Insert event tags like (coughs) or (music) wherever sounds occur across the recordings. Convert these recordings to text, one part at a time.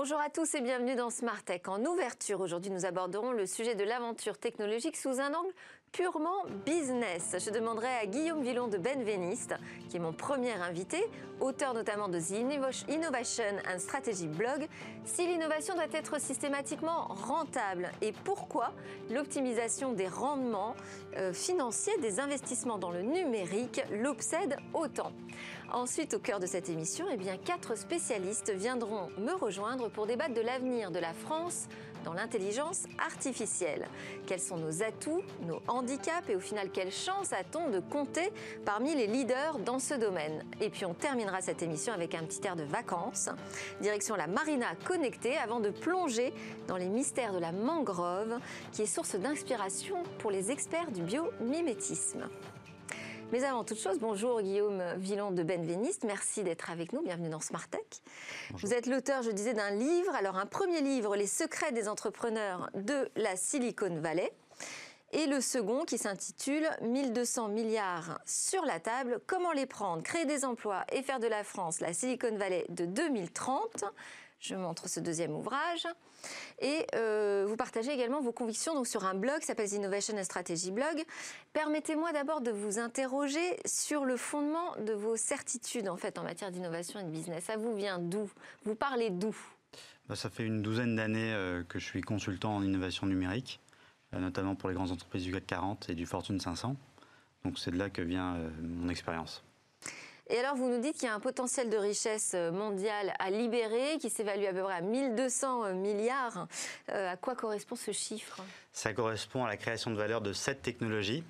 Bonjour à tous et bienvenue dans Smart Tech. En ouverture, aujourd'hui, nous aborderons le sujet de l'aventure technologique sous un angle purement business. Je demanderai à Guillaume Villon de Benveniste, qui est mon premier invité, auteur notamment de The Innovation and Strategy Blog, si l'innovation doit être systématiquement rentable et pourquoi l'optimisation des rendements euh, financiers des investissements dans le numérique l'obsède autant. Ensuite, au cœur de cette émission, eh quatre spécialistes viendront me rejoindre pour débattre de l'avenir de la France dans l'intelligence artificielle. Quels sont nos atouts, nos handicaps et au final quelle chance a-t-on de compter parmi les leaders dans ce domaine? Et puis on terminera cette émission avec un petit air de vacances. Direction la Marina connectée avant de plonger dans les mystères de la mangrove qui est source d'inspiration pour les experts du biomimétisme. Mais avant toute chose, bonjour Guillaume Villon de Benveniste. Merci d'être avec nous. Bienvenue dans Smart Tech. Vous êtes l'auteur, je disais, d'un livre. Alors, un premier livre, Les secrets des entrepreneurs de la Silicon Valley. Et le second qui s'intitule 1200 milliards sur la table, comment les prendre, créer des emplois et faire de la France la Silicon Valley de 2030. Je montre ce deuxième ouvrage. Et euh, vous partagez également vos convictions donc, sur un blog qui s'appelle Innovation and Strategy Blog. Permettez-moi d'abord de vous interroger sur le fondement de vos certitudes en fait en matière d'innovation et de business. Ça vous vient d'où? Vous parlez d'où? Bah, Ça fait une douzaine d'années euh, que je suis consultant en innovation numérique, euh, notamment pour les grandes entreprises du CAC 40 et du Fortune 500. Donc c'est de là que vient mon expérience. Et alors, vous nous dites qu'il y a un potentiel de richesse euh, mondiale à libérer qui s'évalue à peu près à 1200 euh, milliards. Euh, à quoi correspond ce chiffre? Ça correspond à la création de valeur de sept technologies.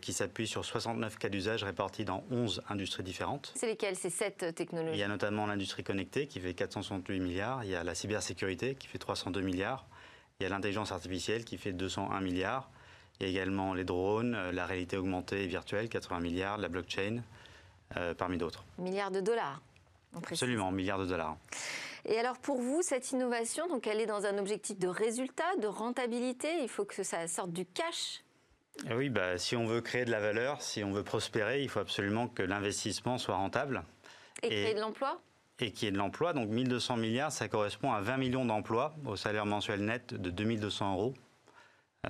qui s'appuient sur 69 cas d'usage répartis dans 11 industries différentes. C'est lesquelles ces sept technologies? Il y a notamment l'industrie connectée qui fait 468 milliards, il y a la cybersécurité qui fait 302 milliards, il y a l'intelligence artificielle qui fait 201 milliards, il y a également les drones, la réalité augmentée et virtuelle, 80 milliards, la blockchain, euh, parmi d'autres. Milliards de dollars. Absolument, milliards de dollars. Et alors pour vous, cette innovation, donc elle est dans un objectif de résultat, de rentabilité, il faut que ça sorte du cash eh oui, bah, si on veut créer de la valeur, si on veut prospérer, il faut absolument que l'investissement soit rentable. Et, créer de l'emploi Et qu'il y ait de l'emploi. Donc 1200 milliards, ça correspond à 20 millions d'emplois au salaire mensuel net de 2200 euros.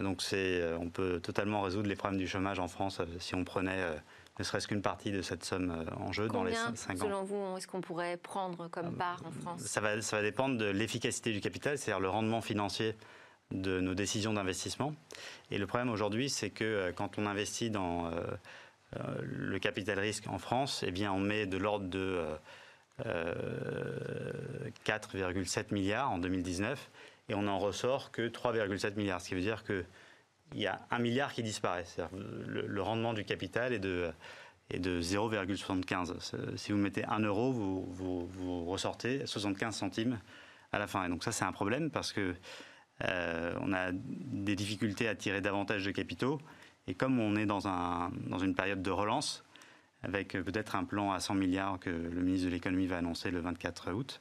Donc euh, on peut totalement résoudre les problèmes du chômage en France euh, si on prenait ne serait-ce qu'une partie de cette somme euh, en jeu dans les 5 ans. Selon vous, est-ce qu'on pourrait prendre comme euh, part en France? ça va, ça va dépendre de l'efficacité du capital, c'est-à-dire le rendement financier de nos décisions d'investissement. Et le problème aujourd'hui, c'est que euh, quand on investit dans le capital risque en France, eh bien, on met de l'ordre de 4,7 milliards en 2019 et on n'en ressort que 3,7 milliards, ce qui veut dire que il y a un milliard qui disparaît. Le, rendement du capital est de, est de 0,75. Si vous mettez 1 euro, vous, vous, ressortez 75 centimes à la fin. Et donc ça, c'est un problème parce que euh, on a des difficultés à tirer davantage de capitaux. Et comme on est dans, un, dans une période de relance, avec peut-être un plan à 100 milliards que le ministre de l'économie va annoncer le 24 août,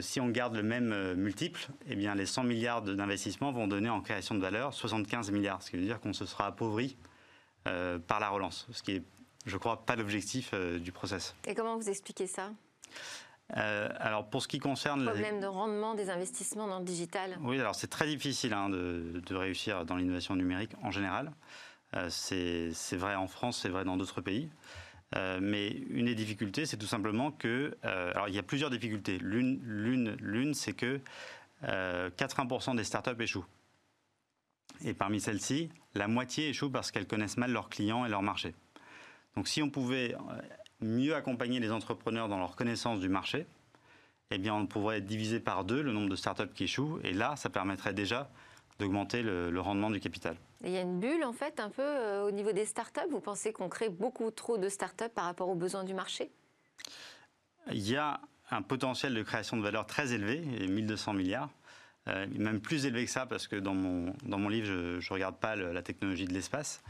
si on garde le même euh, multiple, eh bien, les 100 milliards d'investissements vont donner en création de valeur 75 milliards, ce qui veut dire qu'on se sera appauvri euh, par la relance, ce qui est, je crois, pas l'objectif du process. Et comment vous expliquez ça? Alors pour ce qui concerne le problème de rendement des investissements dans le digital. Oui, alors c'est très difficile hein, de, de, réussir dans l'innovation numérique en général. c'est vrai en France, c'est vrai dans d'autres pays. Euh, mais une des difficultés, c'est tout simplement que. Euh, alors, il y a plusieurs difficultés. L'une, c'est que 80% euh, des startups échouent. Et parmi celles-ci, la moitié échouent parce qu'elles connaissent mal leurs clients et leur marché. Donc, si on pouvait mieux accompagner les entrepreneurs dans leur connaissance du marché, eh bien, on pourrait diviser par deux le nombre de startups qui échouent. Et là, ça permettrait déjà d'augmenter le, rendement du capital. il y a une bulle en fait un peu euh, au niveau des startups. Vous pensez qu'on crée beaucoup trop de startups par rapport aux besoins du marché? Il y a un potentiel de création de valeur très élevé, 1200 milliards. Euh, même plus élevé que ça, parce que dans mon, dans mon livre, je ne regarde pas la technologie de l'espace.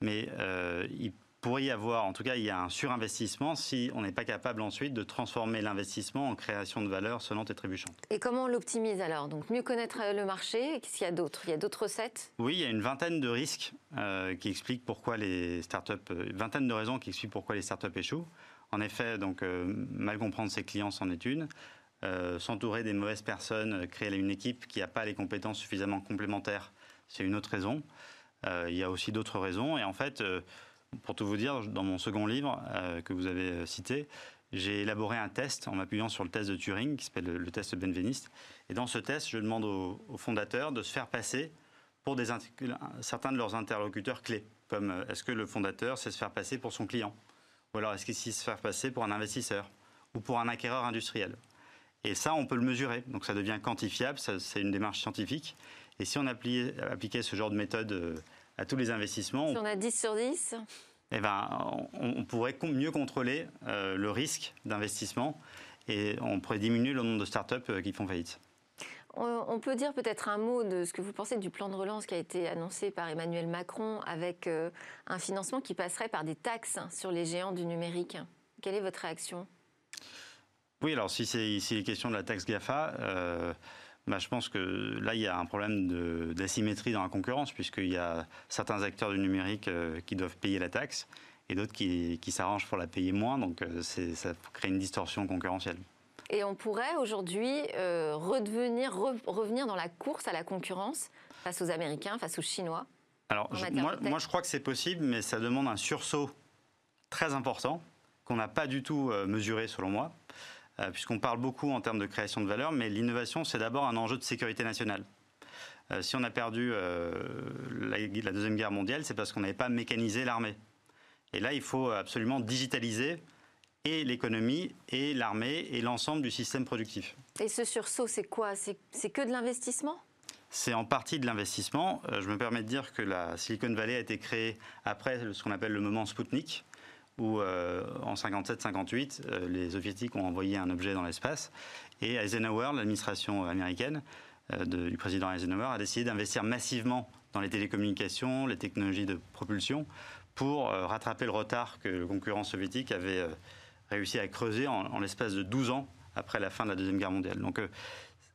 Mais euh, il pourrait y avoir, en tout cas, il y a un surinvestissement si on n'est pas capable ensuite de transformer l'investissement en création de valeur sonnante et trébuchante. Et comment on l'optimise alors? Donc mieux connaître le marché, qu'est-ce qu'il y a d'autre? Il y a d'autres recettes? Oui, il y a une vingtaine de risques euh, qui expliquent pourquoi les startups, euh, une vingtaine de raisons qui expliquent pourquoi les startups échouent. En effet, donc, euh, mal comprendre ses clients, c'en est une. s'entourer des mauvaises personnes, créer une équipe qui n'a pas les compétences suffisamment complémentaires, c'est une autre raison. il y a aussi d'autres raisons. Et en fait, pour tout vous dire, dans mon second livre que vous avez cité, j'ai élaboré un test en m'appuyant sur le test de Turing, qui s'appelle le, test Benveniste. Et dans ce test, je demande aux, fondateurs de se faire passer pour des, certains de leurs interlocuteurs clés, comme euh, est-ce que le fondateur sait se faire passer pour son client, ou alors est-ce qu'il sait se faire passer pour un investisseur, ou pour un acquéreur industriel? Et ça, on peut le mesurer, donc ça devient quantifiable, c'est une démarche scientifique. Et si on appliquait, ce genre de méthode euh, à tous les investissements... Si on a 10 sur 10 eh ben, on, pourrait mieux contrôler euh, le risque d'investissement et on pourrait diminuer le nombre de startups euh, qui font faillite. On peut dire peut-être un mot de ce que vous pensez du plan de relance qui a été annoncé par Emmanuel Macron avec euh, un financement qui passerait par des taxes sur les géants du numérique. Quelle est votre réaction? Oui, alors si c'est ici les questions de la taxe GAFA, bah, je pense que là, il y a un problème d'asymétrie dans la concurrence, puisqu'il y a certains acteurs du numérique euh, qui doivent payer la taxe et d'autres qui, s'arrangent pour la payer moins. Donc, euh, ça crée une distorsion concurrentielle. Et on pourrait aujourd'hui euh, redevenir, revenir dans la course à la concurrence face aux Américains, face aux Chinois Alors, moi, moi, je crois que c'est possible, mais ça demande un sursaut très important qu'on n'a pas du tout mesuré, selon moi. Euh, puisqu'on parle beaucoup en termes de création de valeur, mais l'innovation, c'est d'abord un enjeu de sécurité nationale. Euh, si on a perdu euh, la, Deuxième Guerre mondiale, c'est parce qu'on n'avait pas mécanisé l'armée. Et là, il faut absolument digitaliser et l'économie, et l'armée, et l'ensemble du système productif. Et ce sursaut, c'est quoi? C'est que de l'investissement? C'est en partie de l'investissement. je me permets de dire que la Silicon Valley a été créée après ce qu'on appelle le moment Spoutnik, où euh, en 57-58, euh, les soviétiques ont envoyé un objet dans l'espace et Eisenhower, l'administration américaine euh, du président Eisenhower, a décidé d'investir massivement dans les télécommunications, les technologies de propulsion, pour rattraper le retard que le concurrent soviétique avait réussi à creuser en, en l'espace de 12 ans après la fin de la Deuxième Guerre mondiale. Donc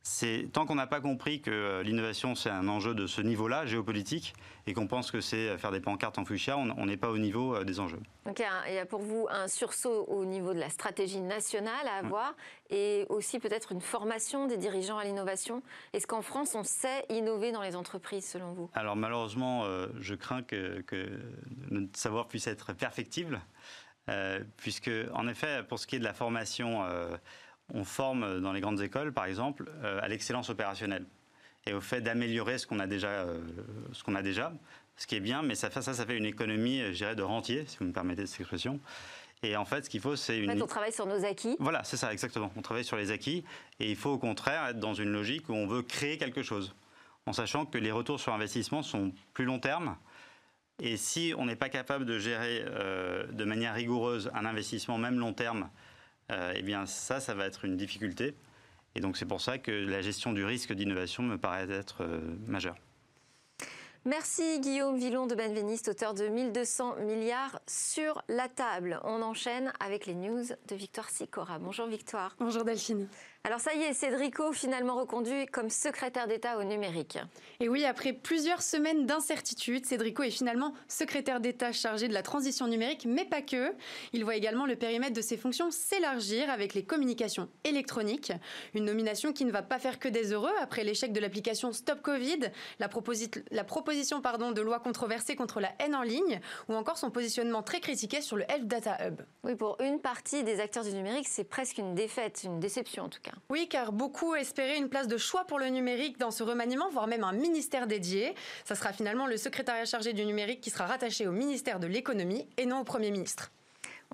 c'est tant qu'on n'a pas compris que euh, l'innovation c'est un enjeu de ce niveau-là géopolitique et qu'on pense que c'est faire des pancartes en fuchsia, on n'est pas au niveau euh, des enjeux. Donc il y a pour vous un sursaut au niveau de la stratégie nationale à avoir et aussi peut-être une formation des dirigeants à l'innovation. Est-ce qu'en France on sait innover dans les entreprises selon vous? Alors malheureusement, euh, je crains que, notre savoir puisse être perfectible. puisque, en effet, pour ce qui est de la formation on forme dans les grandes écoles, par exemple, euh, à l'excellence opérationnelle et au fait d'améliorer ce qu'on a déjà, euh, ce qu'on a déjà, ce qui est bien, mais ça fait ça, ça fait une économie, je dirais, de rentier, si vous me permettez cette expression. Et en fait, ce qu'il faut, c'est une. En fait, on travaille sur nos acquis. Voilà, c'est ça, exactement. On travaille sur les acquis, et il faut au contraire être dans une logique où on veut créer quelque chose, en sachant que les retours sur investissement sont plus long terme. Et si on n'est pas capable de gérer euh, de manière rigoureuse un investissement, même long terme, euh, eh bien ça, ça va être une difficulté. Et donc c'est pour ça que la gestion du risque d'innovation me paraît être euh, majeure. Merci Guillaume Villon de Benveniste, auteur de 1200 milliards sur la table. On enchaîne avec les news de Victoire Sicora. Bonjour Victoire. Bonjour Delphine. Alors ça y est, Cédrico finalement reconduit comme secrétaire d'État au numérique. Et oui, après plusieurs semaines d'incertitude, Cédrico est finalement secrétaire d'État chargé de la transition numérique, mais pas que. Il voit également le périmètre de ses fonctions s'élargir avec les communications électroniques. Une nomination qui ne va pas faire que des heureux après l'échec de l'application Stop Covid, la, proposition pardon, de loi controversée contre la haine en ligne, ou encore son positionnement très critiqué sur le Health Data Hub. Oui, pour une partie des acteurs du numérique, c'est presque une défaite, une déception en tout cas. Oui, car beaucoup espéraient une place de choix pour le numérique dans ce remaniement, voire même un ministère dédié. Ça sera finalement le secrétariat chargé du numérique qui sera rattaché au ministère de l'économie et non au Premier ministre.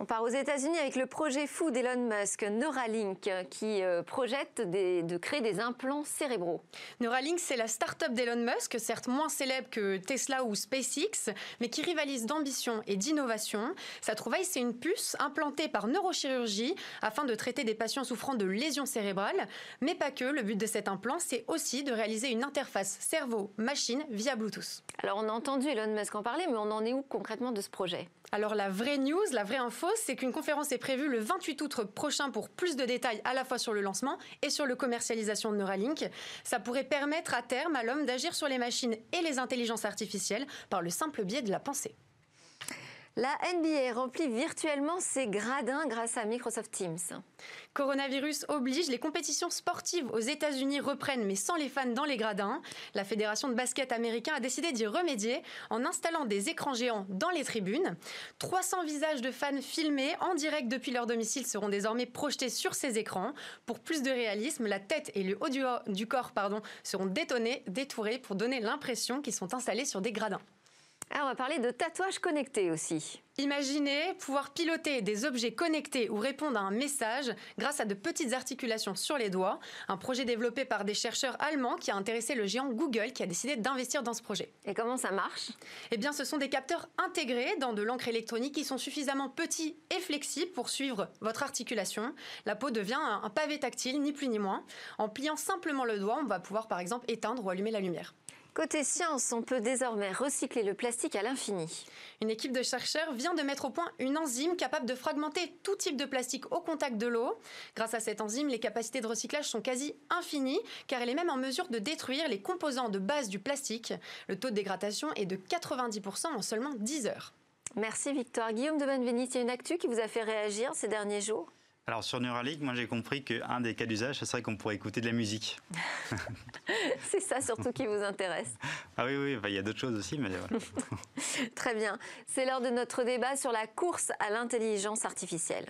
On part aux États-Unis avec le projet fou d'Elon Musk, Neuralink, qui euh, projette de créer des implants cérébraux. Neuralink, c'est la start-up d'Elon Musk, certes moins célèbre que Tesla ou SpaceX, mais qui rivalise d'ambition et d'innovation. Sa trouvaille, c'est une puce implantée par neurochirurgie afin de traiter des patients souffrant de lésions cérébrales. Mais pas que, le but de cet implant, c'est aussi de réaliser une interface cerveau-machine via Bluetooth. Alors on a entendu Elon Musk en parler, mais on en est où concrètement de ce projet? Alors la vraie news, la vraie info, c'est qu'une conférence est prévue le 28 août prochain pour plus de détails à la fois sur le lancement et sur le commercialisation de Neuralink. Ça pourrait permettre à terme à l'homme d'agir sur les machines et les intelligences artificielles par le simple biais de la pensée. La NBA remplit virtuellement ses gradins grâce à Microsoft Teams. Coronavirus oblige, les compétitions sportives aux États-Unis reprennent, mais sans les fans dans les gradins. La Fédération de basket américain a décidé d'y remédier en installant des écrans géants dans les tribunes. 300 visages de fans filmés en direct depuis leur domicile seront désormais projetés sur ces écrans. Pour plus de réalisme, la tête et le haut du, corps pardon, seront détonnés, détourés pour donner l'impression qu'ils sont installés sur des gradins. Alors, on va parler de tatouage connecté aussi. Imaginez pouvoir piloter des objets connectés ou répondre à un message grâce à de petites articulations sur les doigts. Un projet développé par des chercheurs allemands qui a intéressé le géant Google qui a décidé d'investir dans ce projet. Et comment ça marche? Eh bien, ce sont des capteurs intégrés dans de l'encre électronique qui sont suffisamment petits et flexibles pour suivre votre articulation. La peau devient un pavé tactile, ni plus ni moins. En pliant simplement le doigt, on va pouvoir par exemple éteindre ou allumer la lumière. Côté science, on peut désormais recycler le plastique à l'infini. Une équipe de chercheurs vient de mettre au point une enzyme capable de fragmenter tout type de plastique au contact de l'eau. Grâce à cette enzyme, les capacités de recyclage sont quasi infinies, car elle est même en mesure de détruire les composants de base du plastique. Le taux de dégradation est de 90% en seulement 10 heures. Merci Victoire. Guillaume de Benveniste, il y a une actu qui vous a fait réagir ces derniers jours? Alors sur Neuralink, moi j'ai compris qu'un des cas d'usage, ce serait qu'on pourrait écouter de la musique. (laughs) c'est ça surtout qui vous intéresse. Ah oui, oui, il y a d'autres choses aussi, mais voilà. (laughs) Très bien. C'est l'heure de notre débat sur la course à l'intelligence artificielle.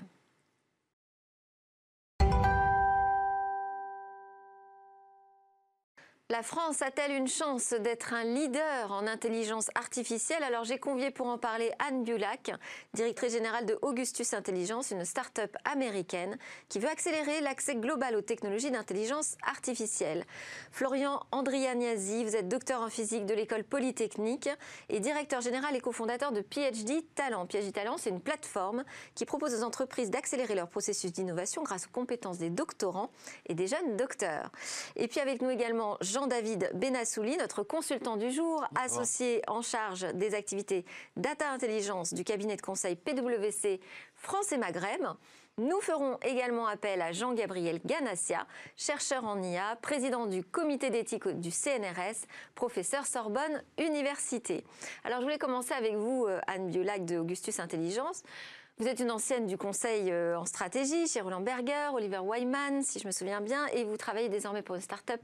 La France a-t-elle une chance d'être un leader en intelligence artificielle? Alors j'ai convié pour en parler Anne Bulac, directrice générale de Augustus Intelligence, une start-up américaine qui veut accélérer l'accès global aux technologies d'intelligence artificielle. Florian Andrianiasi, vous êtes docteur en physique de l'école polytechnique et directeur général et cofondateur de PhD Talent. PhD Talent, c'est une plateforme qui propose aux entreprises d'accélérer leur processus d'innovation grâce aux compétences des doctorants et des jeunes docteurs. Et puis avec nous également Jean Jean-David Benassouli, notre consultant du jour, associé en charge des activités Data Intelligence du cabinet de conseil PwC France et Maghreb. Nous ferons également appel à Jean-Gabriel Ganassia, chercheur en IA, président du comité d'éthique du CNRS, professeur Sorbonne Université. Alors je voulais commencer avec vous, euh, Anne Biolac de Augustus Intelligence. Vous êtes une ancienne du conseil euh, en stratégie chez Roland Berger, Oliver Wyman, si je me souviens bien, et vous travaillez désormais pour une start-up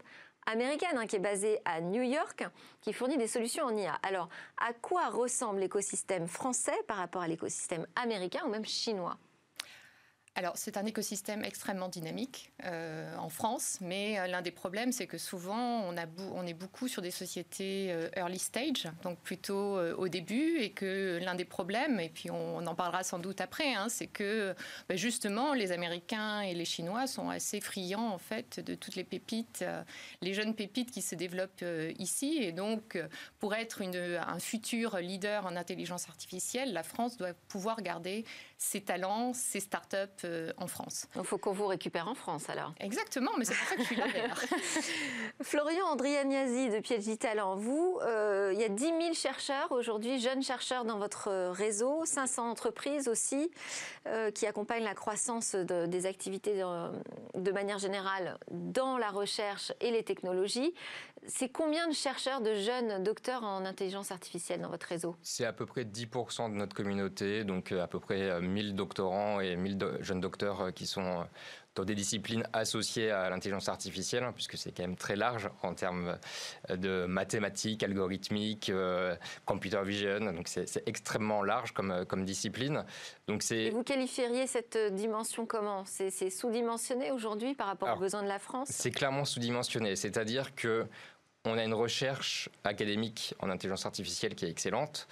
américaine hein, qui est basée à New York, qui fournit des solutions en IA. Alors, à quoi ressemble l'écosystème français par rapport à l'écosystème américain ou même chinois? Alors, c'est un écosystème extrêmement dynamique euh, en France, mais euh, l'un des problèmes, c'est que souvent, on, a on est beaucoup sur des sociétés euh, early stage, donc plutôt au début, et que l'un des problèmes, et puis on, en parlera sans doute après, hein, c'est que bah, justement, les Américains et les Chinois sont assez friands, en fait, de toutes les pépites, les jeunes pépites qui se développent ici. Et donc, pour être une, un futur leader en intelligence artificielle, la France doit pouvoir garder ses talents, ses startups euh, en France. Il faut qu'on vous récupère en France alors. Exactement, mais c'est pour ça que je suis là. (laughs) Florian Andrianiasi de PhD Talent, vous, euh, il y a 10 000 chercheurs aujourd'hui, jeunes chercheurs dans votre réseau, 500 entreprises aussi euh, qui accompagnent la croissance des activités de manière générale dans la recherche et les technologies. C'est combien de chercheurs, de jeunes docteurs en intelligence artificielle dans votre réseau? C'est à peu près 10% de notre communauté, donc à peu près 1000 euh, doctorants et 1000 jeunes docteurs euh, qui sont dans des disciplines associées à l'intelligence artificielle, hein, puisque c'est quand même très large en termes de mathématiques, algorithmiques, computer vision. Donc c'est extrêmement large comme, comme discipline. Donc et vous qualifieriez cette dimension comment? C'est sous-dimensionné aujourd'hui par rapport aux besoins de la France? C'est clairement sous-dimensionné. C'est-à-dire que on a une recherche académique en intelligence artificielle qui est excellente.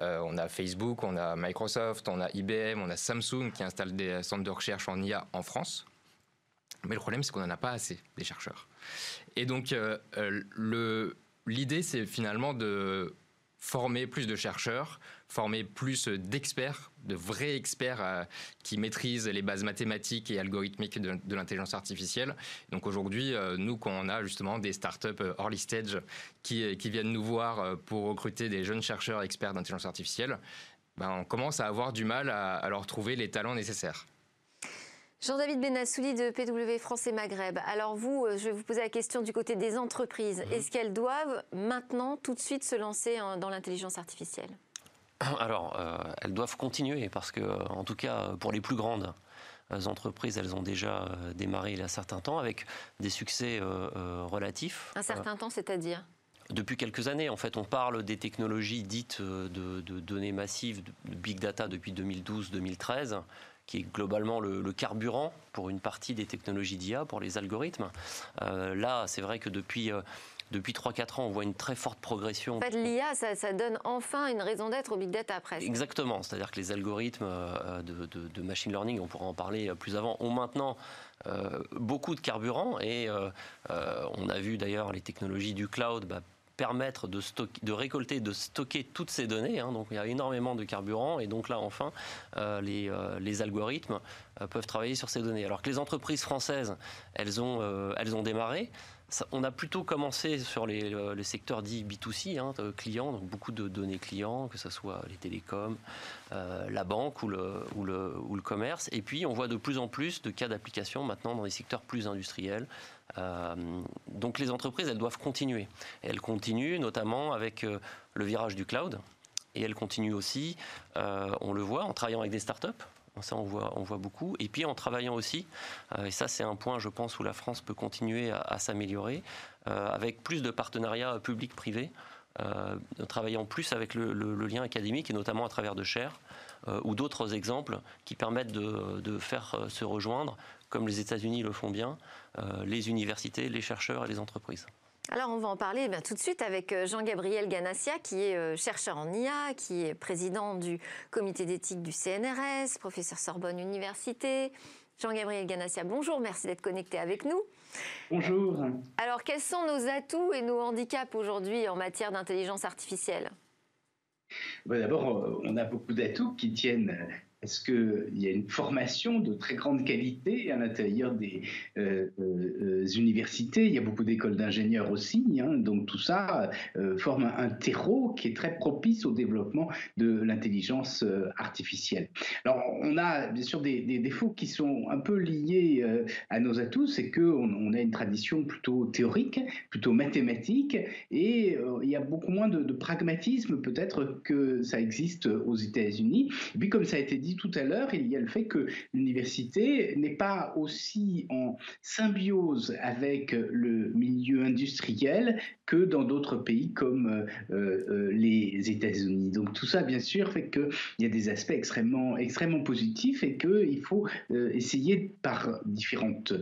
Euh, on a Facebook, on a Microsoft, on a IBM, on a Samsung qui installent des centres de recherche en IA en France. Mais le problème, c'est qu'on n'en a pas assez des chercheurs. Et donc, euh, euh, l'idée, c'est finalement de former plus de chercheurs, former plus d'experts, de vrais experts euh, qui maîtrisent les bases mathématiques et algorithmiques de, l'intelligence artificielle. Donc aujourd'hui, euh, nous, quand on a justement des startups euh, early stage qui, viennent nous voir pour recruter des jeunes chercheurs experts d'intelligence artificielle, ben, on commence à avoir du mal à, à leur trouver les talents nécessaires. Jean-David Benassouli de PW France et Maghreb. Alors vous, euh, je vais vous poser la question du côté des entreprises. Mhm. Est-ce qu'elles doivent maintenant tout de suite se lancer dans l'intelligence artificielle? (coughs) Alors, elles doivent continuer parce que, en tout cas, pour les plus grandes, entreprises, elles ont déjà démarré il y a un certain temps avec des succès relatifs. Un certain temps, c'est-à-dire? depuis quelques années, en fait, on parle des technologies dites de, données massives, de big data depuis 2012-2013 qui est globalement le, carburant pour une partie des technologies d'IA, pour les algorithmes. Euh, là, c'est vrai que depuis... Euh, depuis 3-4 ans, on voit une très forte progression. En fait, l'IA, ça, donne enfin une raison d'être au big data presque. Exactement, c'est-à-dire que les algorithmes euh, de, machine learning, on pourra en parler plus avant, ont maintenant beaucoup de carburant et on a vu d'ailleurs les technologies du cloud bah, permettre de, récolter, de stocker toutes ces données. Hein. donc il y a énormément de carburant et donc là enfin euh, les, euh, les, algorithmes euh, peuvent travailler sur ces données. Alors que les entreprises françaises, elles ont, elles ont démarré. on a plutôt commencé sur les, les secteurs dits B2C, hein, clients, donc beaucoup de données clients, que ce soit les télécoms, la banque ou le, ou, le, ou le commerce. Et puis on voit de plus en plus de cas d'application maintenant dans des secteurs plus industriels, donc les entreprises, elles doivent continuer. elles continuent notamment avec euh, le virage du cloud. Et elles continuent aussi, euh, on le voit, en travaillant avec des startups. Ça, on voit, voit beaucoup. Et puis en travaillant aussi, et ça c'est un point, je pense, où la France peut continuer à, s'améliorer, avec plus de partenariats publics-privés, travaillant plus avec le, lien académique, et notamment à travers de chaires, ou d'autres exemples qui permettent de faire se rejoindre comme les États-Unis le font bien, euh, les universités, les chercheurs et les entreprises. Alors on va en parler eh tout de suite avec euh, Jean-Gabriel Ganassia, qui est euh, chercheur en IA, qui est président du comité d'éthique du CNRS, professeur Sorbonne Université. Jean-Gabriel Ganassia, bonjour, merci d'être connecté avec nous. Bonjour. Alors quels sont nos atouts et nos handicaps aujourd'hui en matière d'intelligence artificielle? D'abord, on a beaucoup d'atouts qui tiennent est-ce qu'il y a une formation de très grande qualité à l'intérieur des euh, euh, universités? Il y a beaucoup d'écoles d'ingénieurs aussi, hein. donc tout ça euh, forme un, terreau qui est très propice au développement de l'intelligence artificielle. Alors, on a bien sûr des, défauts qui sont un peu liés à nos atouts, c'est qu'on on a une tradition plutôt théorique, plutôt mathématique, et il y a beaucoup moins de, de pragmatisme peut-être que ça existe aux États-Unis. Et puis, comme ça a été dit tout à l'heure, il y a le fait que l'université n'est pas aussi en symbiose avec le milieu industriel que dans d'autres pays comme euh, euh, les États-Unis. Donc tout ça, bien sûr, fait qu'il y a des aspects extrêmement, extrêmement positifs et qu'il faut euh, essayer par différentes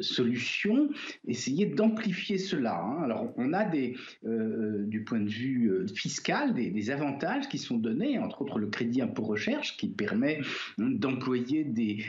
solutions, essayer d'amplifier cela. Hein. Alors on a des, du point de vue fiscal des, des, avantages qui sont donnés, entre autres le crédit impôt recherche qui permet d'employer des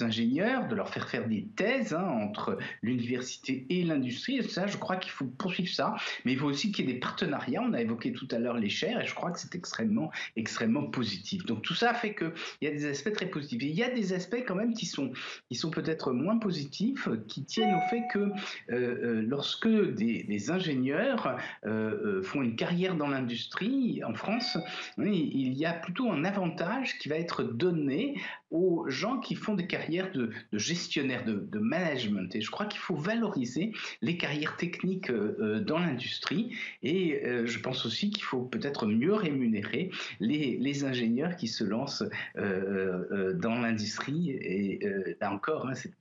ingénieurs, de leur faire faire des thèses hein, entre l'université et l'industrie. Ça, je crois qu'il faut poursuivre ça, mais il faut aussi qu'il y ait des partenariats. On a évoqué tout à l'heure les chaires et je crois que c'est extrêmement, extrêmement positif. Donc tout ça fait qu'il y a des aspects très positifs. Et il y a des aspects quand même qui sont, qui sont peut-être moins positifs, qui tiennent au fait que euh, euh, lorsque des, ingénieurs euh, font une carrière dans l'industrie en France, il y a plutôt un avantage qui va être donné aux gens qui font des carrières de, gestionnaire, de, management. Et je crois qu'il faut valoriser les carrières techniques euh, euh, dans l'industrie. Et euh, je pense aussi qu'il faut peut-être mieux rémunérer les, ingénieurs qui se lancent dans l'industrie. Et là encore, hein, c'est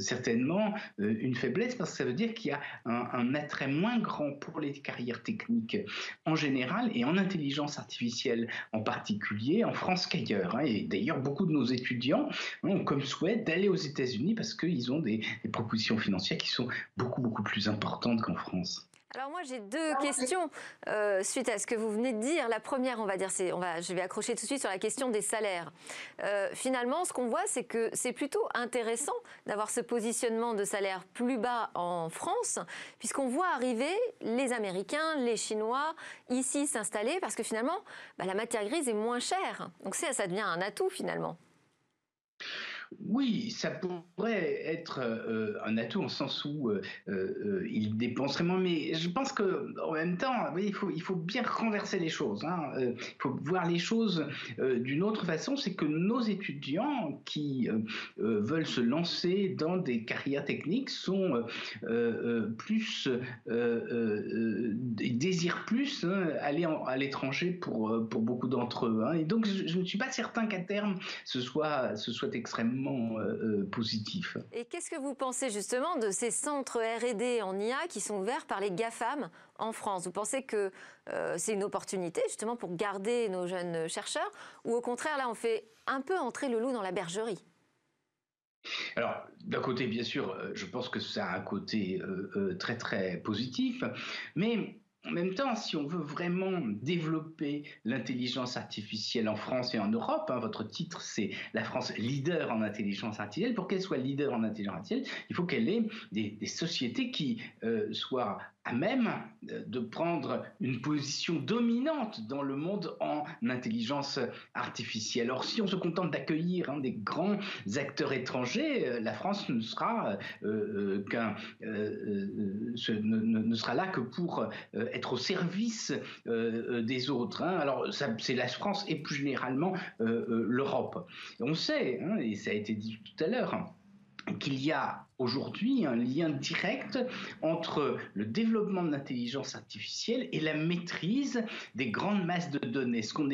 certainement une faiblesse parce que ça veut dire qu'il y a un, attrait moins grand pour les carrières techniques en général et en intelligence artificielle en particulier en France qu'ailleurs. Hein. Et d'ailleurs, beaucoup de nos étudiants ont comme souhait d'aller aux États-Unis parce qu'ils ont des, propositions financières qui sont beaucoup, beaucoup plus importantes qu'en France. Alors moi j'ai deux questions euh, suite à ce que vous venez de dire. La première, on va dire, c'est, on va, je vais accrocher tout de suite sur la question des salaires. Euh, finalement, ce qu'on voit, c'est que c'est plutôt intéressant d'avoir ce positionnement de salaire plus bas en France, puisqu'on voit arriver les Américains, les Chinois ici s'installer, parce que finalement, bah, la matière grise est moins chère. Donc ça, ça devient un atout finalement. Oui, ça pourrait être euh, un atout en sens où euh, euh, il dépenserait moins, mais je pense que en même temps, il, faut, bien renverser les choses. Hein. Il faut voir les choses d'une autre façon. C'est que nos étudiants qui veulent se lancer dans des carrières techniques sont plus désirent plus hein, aller à l'étranger pour pour beaucoup d'entre eux. Hein. Et donc, je, ne suis pas certain qu'à terme ce soit ce soit extrêmement euh, euh, positif. Et qu'est-ce que vous pensez justement de ces centres R&D en IA qui sont ouverts par les GAFAM en France? Vous pensez que euh, c'est une opportunité justement pour garder nos jeunes chercheurs ou au contraire là on fait un peu entrer le loup dans la bergerie? Alors, d'un côté, bien sûr, je pense que ça a un côté très très positif, mais en même temps, si on veut vraiment développer l'intelligence artificielle en France et en Europe, hein, votre titre c'est la France leader en intelligence artificielle. Pour qu'elle soit leader en intelligence artificielle, il faut qu'elle ait des, sociétés qui euh, soient à même euh, de prendre une position dominante dans le monde en intelligence artificielle. Or, si on se contente d'accueillir des grands acteurs étrangers, euh, la France ne sera euh, qu'un ne, sera là que pour être au service des autres. Hein. Alors, c'est la France et plus généralement l'Europe. On sait, hein, et ça a été dit tout à l'heure, qu'il y a aujourd'hui un lien direct entre le développement de l'intelligence artificielle et la maîtrise des grandes masses de données, ce qu'on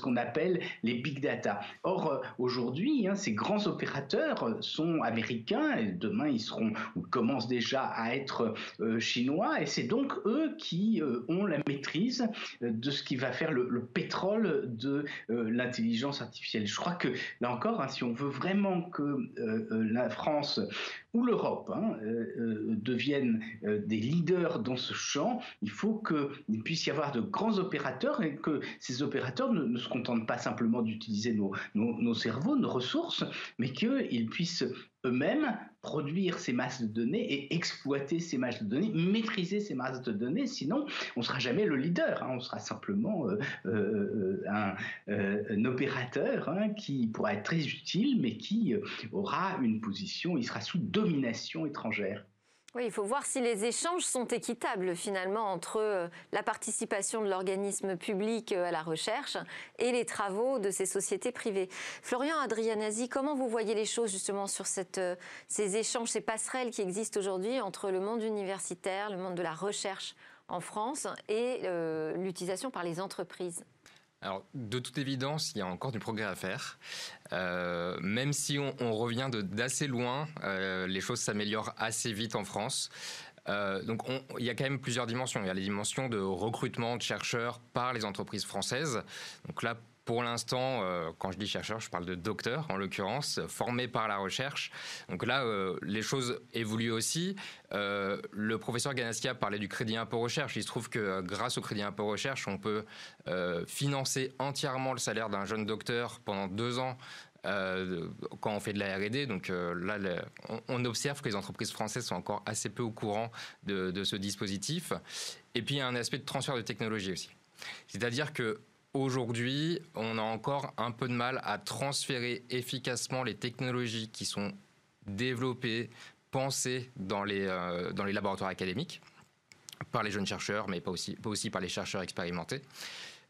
qu'on appelle les big data. Or, euh, aujourd'hui, hein, ces grands opérateurs sont américains et demain ils seront ou commencent déjà à être euh, chinois et c'est donc eux qui euh, ont la maîtrise de ce qui va faire le, pétrole de l'intelligence artificielle. Je crois que là encore, hein, si on veut vraiment que la France ou l'Europe hein, euh, euh, deviennent euh, des leaders dans ce champ, il faut qu'il puisse y avoir de grands opérateurs et que ces opérateurs ne, se contentent pas simplement d'utiliser nos, nos, cerveaux, nos ressources, mais qu'ils puissent eux-mêmes produire ces masses de données et exploiter ces masses de données, maîtriser ces masses de données. Sinon, on ne sera jamais le leader. Hein. on sera simplement euh, euh, un, euh, un, opérateur hein, qui pourra être très utile, mais qui aura une position, il sera sous domination étrangère. Oui, il faut voir si les échanges sont équitables finalement entre euh, la participation de l'organisme public euh, à la recherche et les travaux de ces sociétés privées. Florian Adrianasi, comment vous voyez les choses justement sur euh, ces échanges, ces passerelles qui existent aujourd'hui entre le monde universitaire, le monde de la recherche en France et l'utilisation par les entreprises? Alors, de toute évidence, il y a encore du progrès à faire. Euh, même si on, revient d'assez loin, euh, les choses s'améliorent assez vite en France. Euh, donc, il y a quand même plusieurs dimensions. Il y a les dimensions de recrutement de chercheurs par les entreprises françaises. Donc là, pour l'instant, euh, quand je dis chercheur, je parle de docteur en l'occurrence, formé par la recherche. Donc là, euh, les choses évoluent aussi. Euh, le professeur Ganaskia parlait du crédit impôt recherche. Il se trouve que grâce au crédit impôt recherche, on peut financer entièrement le salaire d'un jeune docteur pendant deux ans quand on fait de la R&D. Donc là, on, observe que les entreprises françaises sont encore assez peu au courant de, de ce dispositif. Et puis il y a un aspect de transfert de technologie aussi. C'est-à-dire que Aujourd'hui, on a encore un peu de mal à transférer efficacement les technologies qui sont développées, pensées dans les, euh, laboratoires académiques par les jeunes chercheurs, mais pas aussi par les chercheurs expérimentés.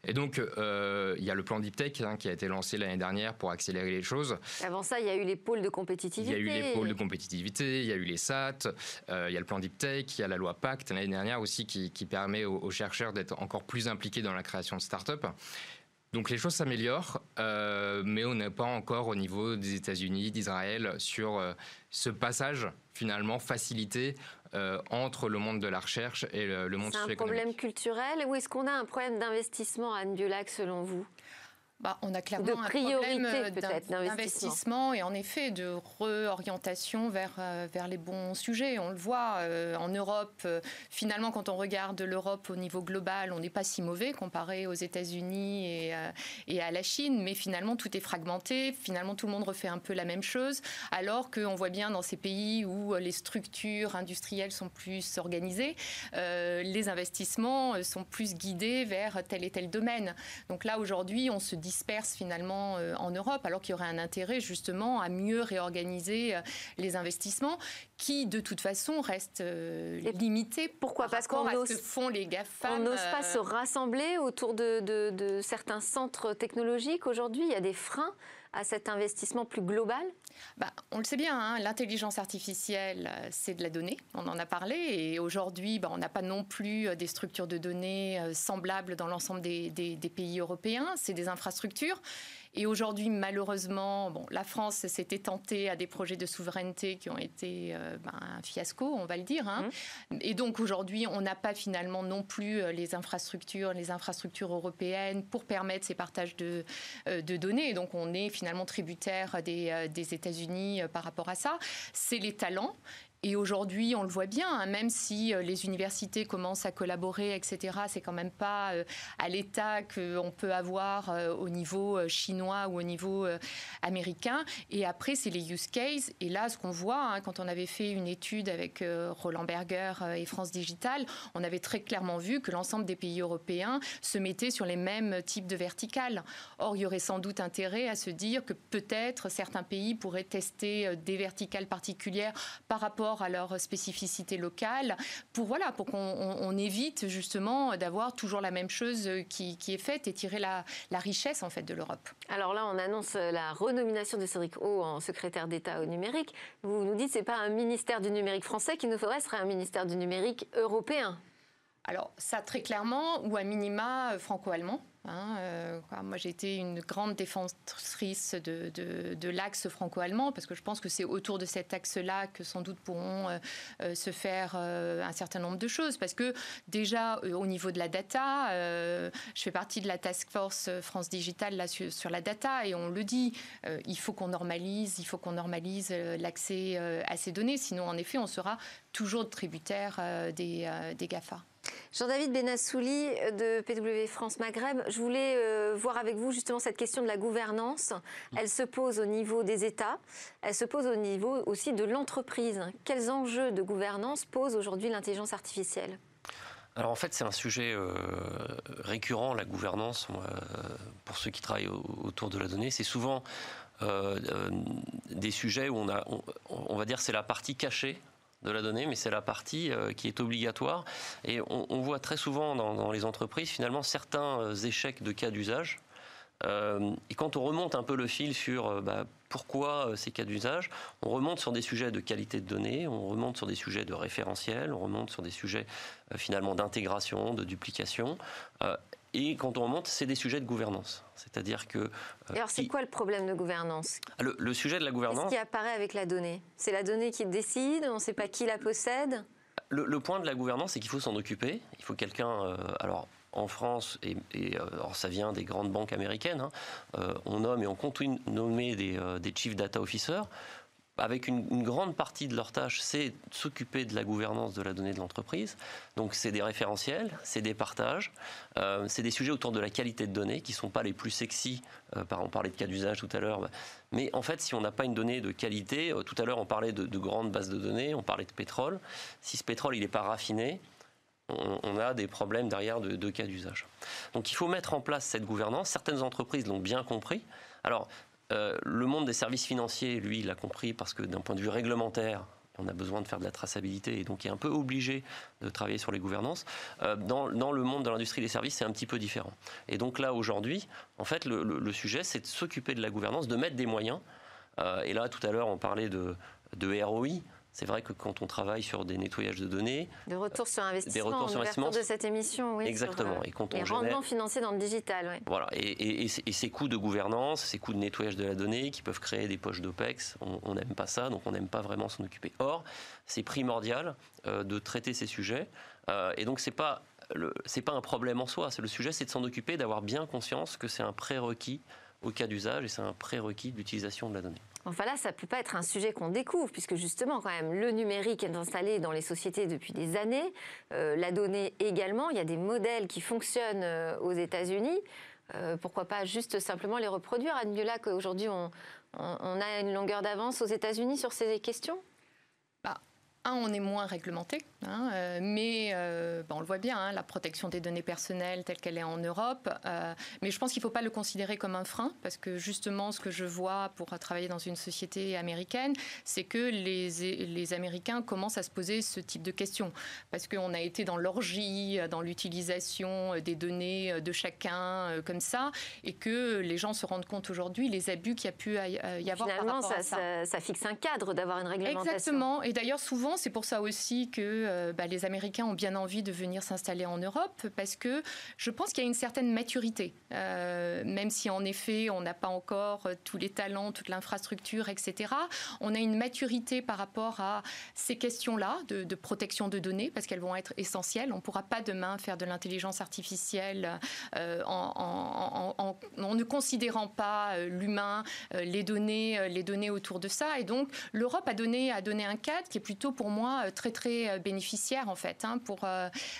Et donc, euh, il y a le plan Deep Tech hein, qui a été lancé l'année dernière pour accélérer les choses. Avant ça, il y a eu les pôles de compétitivité. Il y a eu les pôles de compétitivité, il y a eu les SAT, euh, il y a le plan Deep Tech, il y a la loi Pacte l'année dernière aussi qui, permet aux, chercheurs d'être encore plus impliqués dans la création de start-up. Donc les choses s'améliorent, euh, mais on n'est pas encore au niveau des États-Unis, d'Israël, sur ce passage finalement facilité euh, entre le monde de la recherche et le, monde socio-économique. C'est un problème culturel ou est-ce qu'on a un problème d'investissement, Anne Biolac, selon vous? Bah, on a clairement un problème d'investissement et en effet de réorientation vers, euh, vers les bons sujets. On le voit euh, en Europe, euh, finalement quand on regarde l'Europe au niveau global, on n'est pas si mauvais comparé aux États-Unis et, et, à la Chine, mais finalement tout est fragmenté, finalement tout le monde refait un peu la même chose, alors qu'on voit bien dans ces pays où les structures industrielles sont plus organisées, les investissements sont plus guidés vers tel et tel domaine. Donc là aujourd'hui on se disperse finalement en Europe, alors qu'il y aurait un intérêt justement à mieux réorganiser les investissements qui de toute façon restent limités. Pourquoi Parce qu'on ce que font les. On n'ose pas se rassembler autour de, de certains centres technologiques aujourd'hui? Il y a des freins à cet investissement plus global bah, on le sait bien, hein, l'intelligence artificielle, euh, c'est de la donnée, on en a parlé, et aujourd'hui, bah, on n'a pas non plus euh, des structures de données euh, semblables dans l'ensemble des, pays européens, c'est des infrastructures. Et aujourd'hui, malheureusement, bon, la France s'était tentée à des projets de souveraineté qui ont été euh, ben, un fiasco, on va le dire. Hein. Mmh. Et donc aujourd'hui, on n'a pas finalement non plus euh, les infrastructures, les infrastructures européennes pour permettre ces partages de, euh, de données. Et donc on est finalement tributaire des, des États-Unis par rapport à ça. C'est les talents. Et aujourd'hui, on le voit bien, hein, même si euh, les universités commencent à collaborer, etc., c'est quand même pas euh, à l'état qu'on peut avoir euh, au niveau chinois ou au niveau américain. Et après, c'est les use cases. Et là, ce qu'on voit, hein, quand on avait fait une étude avec Roland Berger et France Digital, on avait très clairement vu que l'ensemble des pays européens se mettaient sur les mêmes types de verticales. Or, il y aurait sans doute intérêt à se dire que peut-être certains pays pourraient tester des verticales particulières par rapport à leur spécificité locale, pour voilà, pour qu'on évite justement d'avoir toujours la même chose qui, est faite et tirer la, richesse en fait de l'Europe. Alors là, on annonce la renomination de Cédric O en secrétaire d'État au numérique. Vous nous dites c'est pas un ministère du numérique français qu'il nous faudrait, ce serait un ministère du numérique européen. Alors ça très clairement, ou à minima euh, franco-allemand. Hein, euh, moi, j'ai été une grande défensrice de, l'axe franco-allemand parce que je pense que c'est autour de cet axe-là que sans doute pourront euh, euh, se faire un certain nombre de choses. Parce que déjà, au niveau de la data, je fais partie de la task force France Digital là, sur, la data et on le dit, il faut qu'on normalise, il faut qu'on normalise l'accès à ces données. Sinon, en effet, on sera toujours tributaire des GAFA. Jean-David Benassouli de PW France Maghreb, je voulais euh, voir avec vous justement cette question de la gouvernance. Elle se pose au niveau des États, elle se pose au niveau aussi de l'entreprise. Quels enjeux de gouvernance pose aujourd'hui l'intelligence artificielle? Alors en fait, c'est un sujet euh, récurrent, la gouvernance, pour ceux qui travaillent autour de la donnée. C'est souvent euh, des sujets où on a, on va dire, c'est la partie cachée de la donnée, mais c'est la partie euh, qui est obligatoire. Et on, voit très souvent dans, les entreprises finalement certains euh, échecs de cas d'usage. Euh, et quand on remonte un peu le fil sur bah, pourquoi ces cas d'usage, on remonte sur des sujets de qualité de données, on remonte sur des sujets de référentiel, on remonte sur des sujets finalement d'intégration, de duplication. Et quand on remonte, c'est des sujets de gouvernance. C'est-à-dire que. Euh, alors, c'est quoi le problème de gouvernance? Le, sujet de la gouvernance. Qu'est-ce qui apparaît avec la donnée? C'est la donnée qui décide, on ne sait pas qui la possède? Le, point de la gouvernance, c'est qu'il faut s'en occuper. Il faut quelqu'un. Euh, alors, en France, et, euh, ça vient des grandes banques américaines, hein, on nomme et on continue de nommer des, des chief data officers avec une, grande partie de leur tâche, c'est s'occuper de la gouvernance de la donnée de l'entreprise. Donc c'est des référentiels, c'est des partages, euh, c'est des sujets autour de la qualité de données qui ne sont pas les plus sexy. Euh, on parlait de cas d'usage tout à l'heure. Bah, mais en fait, si on n'a pas une donnée de qualité, euh, tout à l'heure on parlait de, grandes bases de données, on parlait de pétrole. Si ce pétrole il n'est pas raffiné, on, a des problèmes derrière de, de cas d'usage. Donc il faut mettre en place cette gouvernance. Certaines entreprises l'ont bien compris. Alors, euh, le monde des services financiers, lui, il a compris parce que d'un point de vue réglementaire, on a besoin de faire de la traçabilité et donc il est un peu obligé de travailler sur les gouvernances. Euh, dans, le monde de l'industrie des services, c'est un petit peu différent. Et donc là, aujourd'hui, en fait, le, sujet, c'est de s'occuper de la gouvernance, de mettre des moyens. Euh, et là, tout à l'heure, on parlait de, de ROI. C'est vrai que quand on travaille sur des nettoyages de données, de retour sur investissement, des retours sur investissement de cette émission, oui, exactement. et quand on les rendements financiers dans le digital, oui. Voilà, et, ces coûts de gouvernance, ces coûts de nettoyage de la donnée, qui peuvent créer des poches d'opex, on n'aime pas ça, donc on n'aime pas vraiment s'en occuper. Or, c'est primordial euh, de traiter ces sujets, euh, et donc c'est pas c'est pas un problème en soi. Le sujet, c'est de s'en occuper, d'avoir bien conscience que c'est un prérequis au cas d'usage et c'est un prérequis d'utilisation de la donnée. Enfin là, ça ne peut pas être un sujet qu'on découvre, puisque justement, quand même, le numérique est installé dans les sociétés depuis des années, euh, la donnée également. Il y a des modèles qui fonctionnent euh, aux États-Unis. Euh, pourquoi pas juste simplement les reproduire? Anne qu'aujourd'hui, on, on, a une longueur d'avance aux États-Unis sur ces questions? Bah, un, on est moins réglementé, hein, euh, mais euh, on le voit bien, hein, la protection des données personnelles telle qu'elle est en Europe. Euh, mais je pense qu'il ne faut pas le considérer comme un frein, parce que justement, ce que je vois pour travailler dans une société américaine, c'est que les, les Américains commencent à se poser ce type de questions, parce qu'on a été dans l'orgie, dans l'utilisation des données de chacun comme ça, et que les gens se rendent compte aujourd'hui les abus qu'il y a pu y avoir. Finalement, par rapport ça, à ça. ça, ça fixe un cadre d'avoir une réglementation. Exactement. Et d'ailleurs, souvent, c'est pour ça aussi que euh, bah, les Américains ont bien envie de venir s'installer en Europe, parce que je pense qu'il y a une certaine maturité. Euh, même si, en effet, on n'a pas encore euh, tous les talents, toute l'infrastructure, etc., on a une maturité par rapport à ces questions-là de, protection de données, parce qu'elles vont être essentielles. On ne pourra pas demain faire de l'intelligence artificielle en, en, ne considérant pas l'humain, les données, les données autour de ça. Et donc, l'Europe a donné, a donné un cadre qui est plutôt pour moi très très bénéficiaire en fait hein, pour,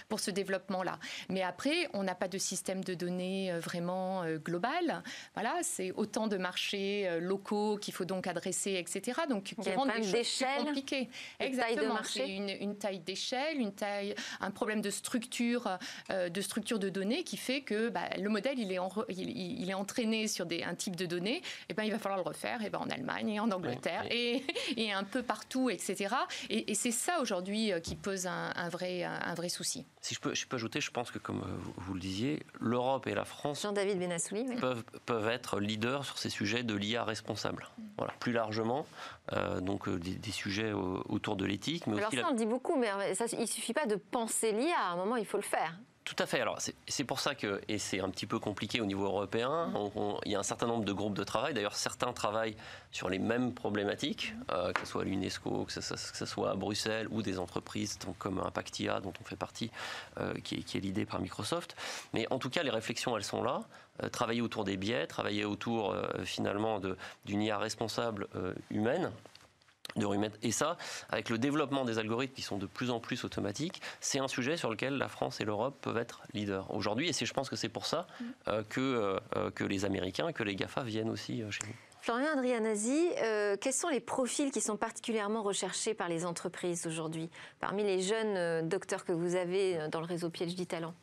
pour ce développement-là. Mais après, on n'a pas de système de données vraiment global. Voilà, c'est autant de marchés locaux qu'il faut donc adresser, etc. Donc qui rendent les choses plus compliquées. Exactement. C'est une, une, taille d'échelle, une taille, un problème de structure, de structure de données qui fait que bah, le modèle il est, en, il, il, est entraîné sur des, un type de données. Et ben il va falloir le refaire. Et ben en Allemagne et en Angleterre oui, oui. Et, et un peu partout, etc. Et, et c'est ça aujourd'hui qui pose un, un, vrai, un, vrai souci. Si je peux, je peux ajouter, je pense que comme vous le disiez, l'Europe et la France Jean-David Benassouli, oui. peuvent, peuvent être leaders sur ces sujets de l'IA responsable. Mmh. Voilà, plus largement, euh, donc euh, des, des, sujets au, autour de l'éthique. Mais Alors aussi ça, la... on le dit beaucoup, mais ça, il ne suffit pas de penser l'IA. À un moment, il faut le faire. Tout à fait. Alors c'est pour ça que, et c'est un petit peu compliqué au niveau européen, on, on, il y a un certain nombre de groupes de travail. D'ailleurs, certains travaillent sur les mêmes problématiques, euh, que ce soit l'UNESCO, que, que ce, soit à Bruxelles, ou des entreprises donc, comme Impactia, dont on fait partie, euh, qui est, qui est l'idée par Microsoft. Mais en tout cas, les réflexions, elles sont là. Euh, travailler autour des biais, travailler autour finalement d'une IA responsable humaine de remettre. Et ça, avec le développement des algorithmes qui sont de plus en plus automatiques, c'est un sujet sur lequel la France et l'Europe peuvent être leaders aujourd'hui. Et je pense que c'est pour ça euh, que, euh, que les Américains, que les GAFA viennent aussi euh, chez nous. Florian Adrianasi, euh, quels sont les profils qui sont particulièrement recherchés par les entreprises aujourd'hui, parmi les jeunes euh, docteurs que vous avez dans le réseau PhD Talent?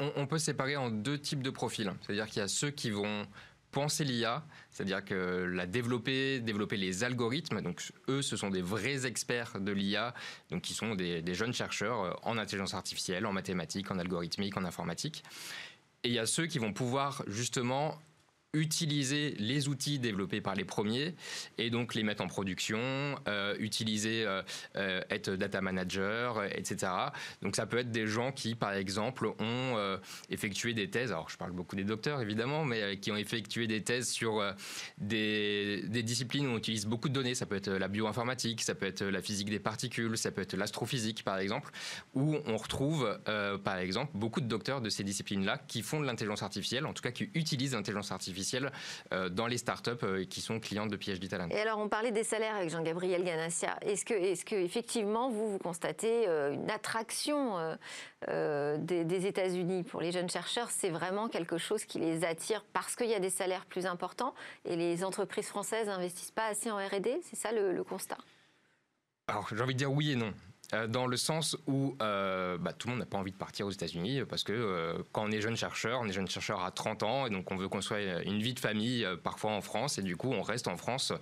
On, on peut séparer en deux types de profils. C'est-à-dire qu'il y a ceux qui vont penser l'IA, c'est-à-dire que la développer, développer les algorithmes. Donc eux, ce sont des vrais experts de l'IA, donc qui sont des, des, jeunes chercheurs en intelligence artificielle, en mathématiques, en algorithmique, en informatique. Et il y a ceux qui vont pouvoir justement utiliser les outils développés par les premiers et donc les mettre en production, euh, utiliser, euh, euh, être data manager, etc. Donc ça peut être des gens qui, par exemple, ont effectué des thèses, alors je parle beaucoup des docteurs évidemment, mais qui ont effectué des thèses sur des, disciplines où on utilise beaucoup de données. Ça peut être la bioinformatique, ça peut être la physique des particules, ça peut être l'astrophysique, par exemple, où on retrouve, par exemple, beaucoup de docteurs de ces disciplines-là qui font de l'intelligence artificielle, en tout cas qui utilisent l'intelligence artificielle dans les startups qui sont clientes de PhD Talent. Et alors, on parlait des salaires avec Jean-Gabriel Ganassia. Est-ce que, est-ce que, effectivement, vous, vous constatez une attraction euh, des, des États-Unis pour les jeunes chercheurs? C'est vraiment quelque chose qui les attire parce qu'il y a des salaires plus importants et les entreprises françaises n'investissent pas assez en R&D C'est ça le, le constat? Alors, j'ai envie de dire oui et non dans le sens où euh, bah, tout le monde n'a pas envie de partir aux États-Unis parce que euh, quand on est jeune chercheur, on est jeune chercheur à 30 ans et donc on veut construire une vie de famille euh, parfois en France et du coup on reste en France.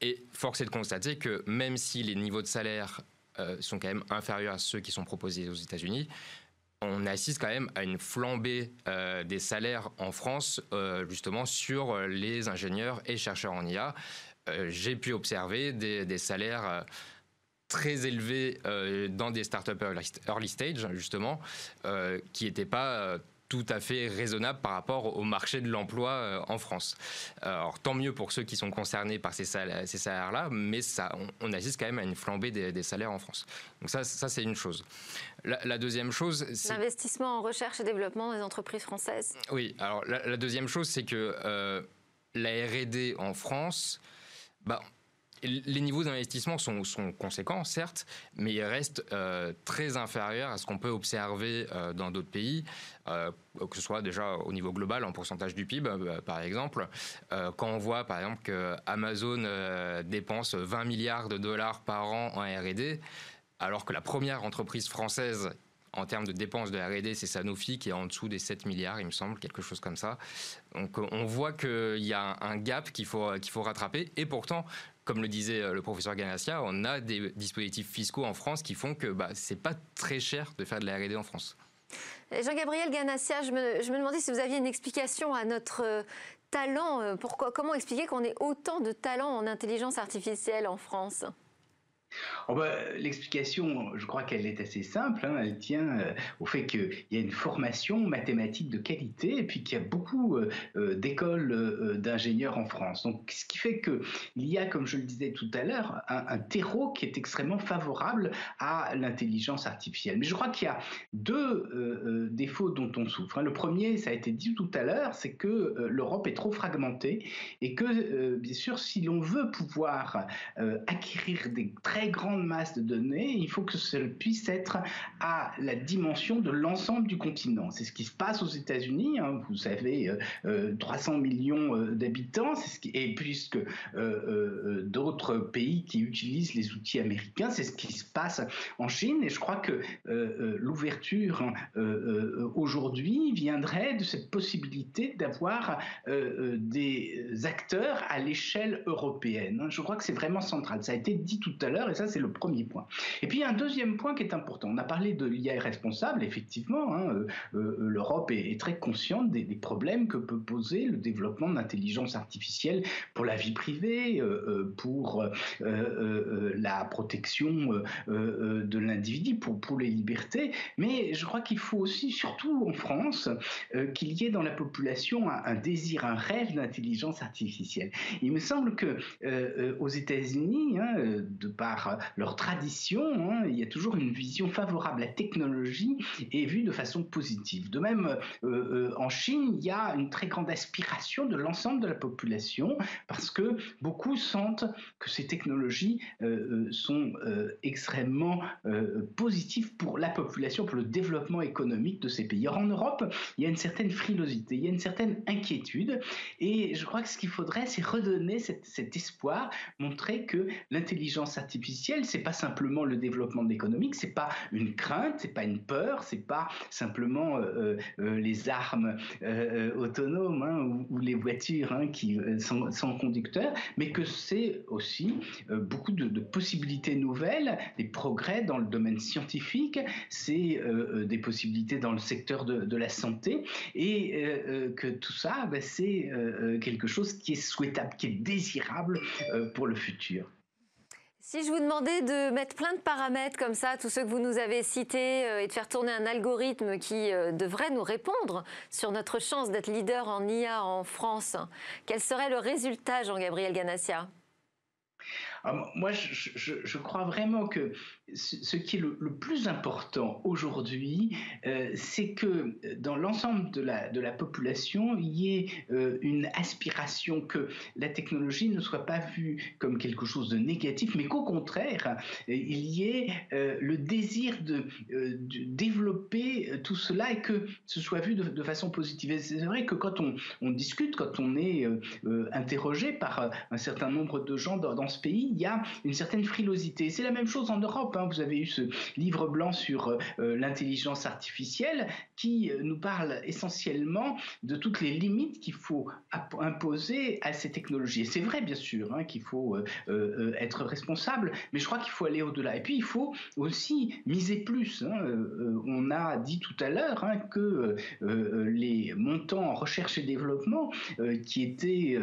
Et force est de constater que même si les niveaux de salaire euh, sont quand même inférieurs à ceux qui sont proposés aux États-Unis, on assiste quand même à une flambée euh, des salaires en France, euh, justement sur les ingénieurs et chercheurs en IA. J'ai pu observer des salaires très élevés euh, dans des startups early stage, justement, euh, qui n'étaient pas tout à fait raisonnable par rapport au marché de l'emploi euh, en France. Alors tant mieux pour ceux qui sont concernés par ces salaires-là, mais ça, on, on, assiste quand même à une flambée des, des salaires en France. Donc ça, ça c'est une chose. La, la deuxième chose, c'est l'investissement en recherche et développement des entreprises françaises. Oui. Alors la, la deuxième chose, c'est que euh, la R&D en France, bah, les niveaux d'investissement sont, conséquents, certes, mais ils restent euh, très inférieurs à ce qu'on peut observer euh, dans d'autres pays, euh, que ce soit déjà au niveau global, en pourcentage du PIB, par exemple. quand on voit, par exemple, que Amazon dépense 20 milliards de dollars par an en R&D, alors que la première entreprise française en termes de dépenses de R&D, c'est Sanofi qui est en dessous des 7 milliards, il me semble, quelque chose comme ça. Donc on voit qu'il y a un gap qu'il faut, qu'il faut rattraper. Et pourtant, comme le disait euh, le professeur Ganassia, on a des dispositifs fiscaux en France qui font que bah, c'est pas très cher de faire de la R&D en France. Jean-Gabriel Ganassia, je me, demandais si vous aviez une explication à notre euh, talent. Euh, pourquoi, comment expliquer qu'on ait autant de talent en intelligence artificielle en France? Oh bah, l'explication, je crois qu'elle est assez simple. Hein. Elle tient euh, au fait qu'il y a une formation mathématique de qualité et puis qu'il y a beaucoup euh, euh, d'écoles d'ingénieurs en France. Donc, ce qui fait qu'il y a, comme je le disais tout à l'heure, un, terreau qui est extrêmement favorable à l'intelligence artificielle. Mais je crois qu'il y a deux défauts dont on souffre. Hein. Le premier, ça a été dit tout à l'heure, c'est que l'Europe est trop fragmentée et que, bien sûr, si l'on veut pouvoir acquérir des très grande masse de données, il faut que cela puisse être à la dimension de l'ensemble du continent. C'est ce qui se passe aux États-Unis. Hein. vous savez, 300 euh, euh, millions euh, d'habitants, et puisque d'autres pays qui utilisent les outils américains, c'est ce qui se passe en Chine. Et je crois que l'ouverture aujourd'hui viendrait de cette possibilité d'avoir des acteurs à l'échelle européenne. Je crois que c'est vraiment central. Ça a été dit tout à l'heure et ça c'est le premier point. Et puis il y a un deuxième point qui est important. On a parlé de l'IA responsable, effectivement, hein, euh, euh, l'Europe est, très consciente des, problèmes que peut poser le développement de l'intelligence artificielle pour la vie privée, euh, pour la protection de l'individu, pour, les libertés, mais je crois qu'il faut aussi, surtout en France, qu'il y ait dans la population un, un désir, un rêve d'intelligence artificielle. Il me semble que aux États-Unis, hein, de par leur tradition, hein, il y a toujours une vision favorable. La technologie est vue de façon positive. De même, euh, euh, en Chine, il y a une très grande aspiration de l'ensemble de la population parce que beaucoup sentent que ces technologies euh, sont extrêmement positives pour la population, pour le développement économique de ces pays. Or, en Europe, il y a une certaine frilosité, il y a une certaine inquiétude et je crois que ce qu'il faudrait, c'est redonner cet espoir, montrer que l'intelligence artificielle c'est pas simplement le développement de l'économique, c'est pas une crainte, c'est pas une peur, c'est pas simplement euh, euh, euh, les armes autonomes hein, ou, les voitures hein, qui sont sans conducteur, mais que c'est aussi beaucoup de, possibilités nouvelles, des progrès dans le domaine scientifique, c'est des possibilités dans le secteur de, la santé, et que tout ça, ben, c'est quelque chose qui est souhaitable, qui est désirable pour le futur. Si je vous demandais de mettre plein de paramètres comme ça, tous ceux que vous nous avez cités, euh, et de faire tourner un algorithme qui euh, devrait nous répondre sur notre chance d'être leader en IA en France, quel serait le résultat, Jean-Gabriel Ganassia? Ah, moi, je, crois vraiment que ce, qui est le, plus important aujourd'hui, euh, c'est que dans l'ensemble de la, population, il y ait euh, une aspiration que la technologie ne soit pas vue comme quelque chose de négatif, mais qu'au contraire, il y ait euh, le désir de, développer tout cela et que ce soit vu de, façon positive. C'est vrai que quand on, discute, quand on est interrogé par un certain nombre de gens dans, dans ce pays, il y a une certaine frilosité. C'est la même chose en Europe. Hein. Vous avez eu ce livre blanc sur euh, euh, l'intelligence artificielle qui euh, nous parle essentiellement de toutes les limites qu'il faut imposer à ces technologies. C'est vrai, bien sûr, hein, qu'il faut être responsable, mais je crois qu'il faut aller au-delà. Et puis, il faut aussi miser plus. Hein. on a dit tout à l'heure que les montants en recherche et développement qui étaient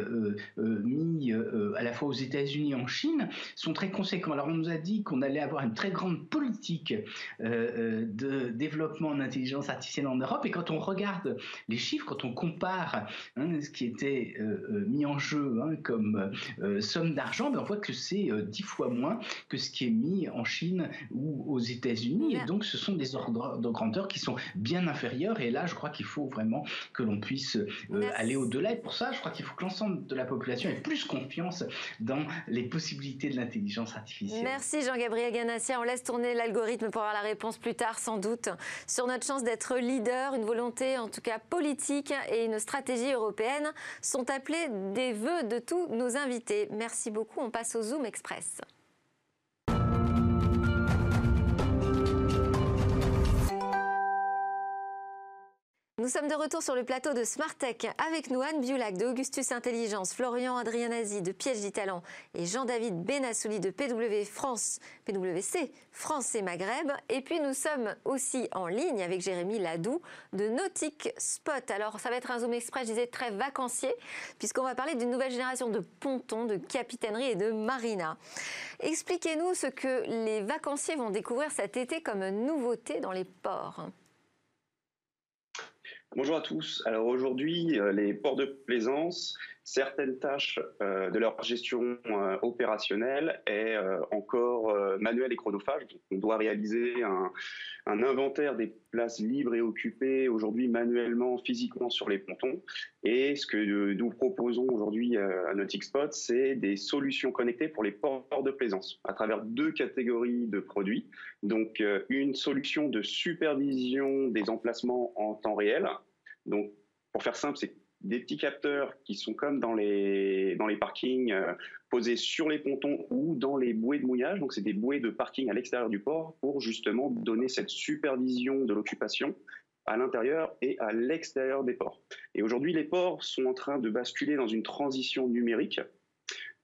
mis à la fois aux États-Unis et en Chine, sont très conséquents. Alors on nous a dit qu'on allait avoir une très grande politique euh, euh, de développement en intelligence artificielle en Europe, et quand on regarde les chiffres, quand on compare hein, ce qui était euh, mis en jeu hein, comme somme d'argent, ben on voit que c'est dix fois moins que ce qui est mis en Chine ou aux États-Unis, et donc ce sont des ordres de grandeur qui sont bien inférieurs, et là je crois qu'il faut vraiment que l'on puisse aller au-delà, et pour ça je crois qu'il faut que l'ensemble de la population ait plus confiance dans les possibilités de l'intelligence artificielle. Merci Jean-Gabriel Ganassia. On laisse tourner l'algorithme pour avoir la réponse plus tard, sans doute, sur notre chance d'être leader. Une volonté, en tout cas politique, et une stratégie européenne sont appelés des vœux de tous nos invités. Merci beaucoup. On passe au Zoom Express. Nous sommes de retour sur le plateau de Smartech avec nous Anne Biulac de Augustus Intelligence, Florian Adrianazzi de Piège Talent et Jean-David Benassouli de PW France, PWC France et Maghreb. Et puis nous sommes aussi en ligne avec Jérémy Ladoux de Nautic Spot. Alors ça va être un Zoom Express, je disais, très vacancier puisqu'on va parler d'une nouvelle génération de pontons, de capitainerie et de marina. Expliquez-nous ce que les vacanciers vont découvrir cet été comme nouveauté dans les ports. Bonjour à tous. Alors aujourd'hui, euh, les ports de plaisance, certaines tâches euh, de leur gestion euh, opérationnelle est encore manuelle et chronophage. On doit réaliser un, inventaire des places libres et occupées aujourd'hui manuellement, physiquement sur les pontons. Et ce que nous proposons aujourd'hui à Nautic Spot, c'est des solutions connectées pour les ports de plaisance à travers deux catégories de produits. Donc une solution de supervision des emplacements en temps réel donc, pour faire simple, c'est des petits capteurs qui sont comme dans les, dans les parkings euh, posés sur les pontons ou dans les bouées de mouillage. Donc, c'est des bouées de parking à l'extérieur du port pour justement donner cette supervision de l'occupation à l'intérieur et à l'extérieur des ports. Et aujourd'hui, les ports sont en train de basculer dans une transition numérique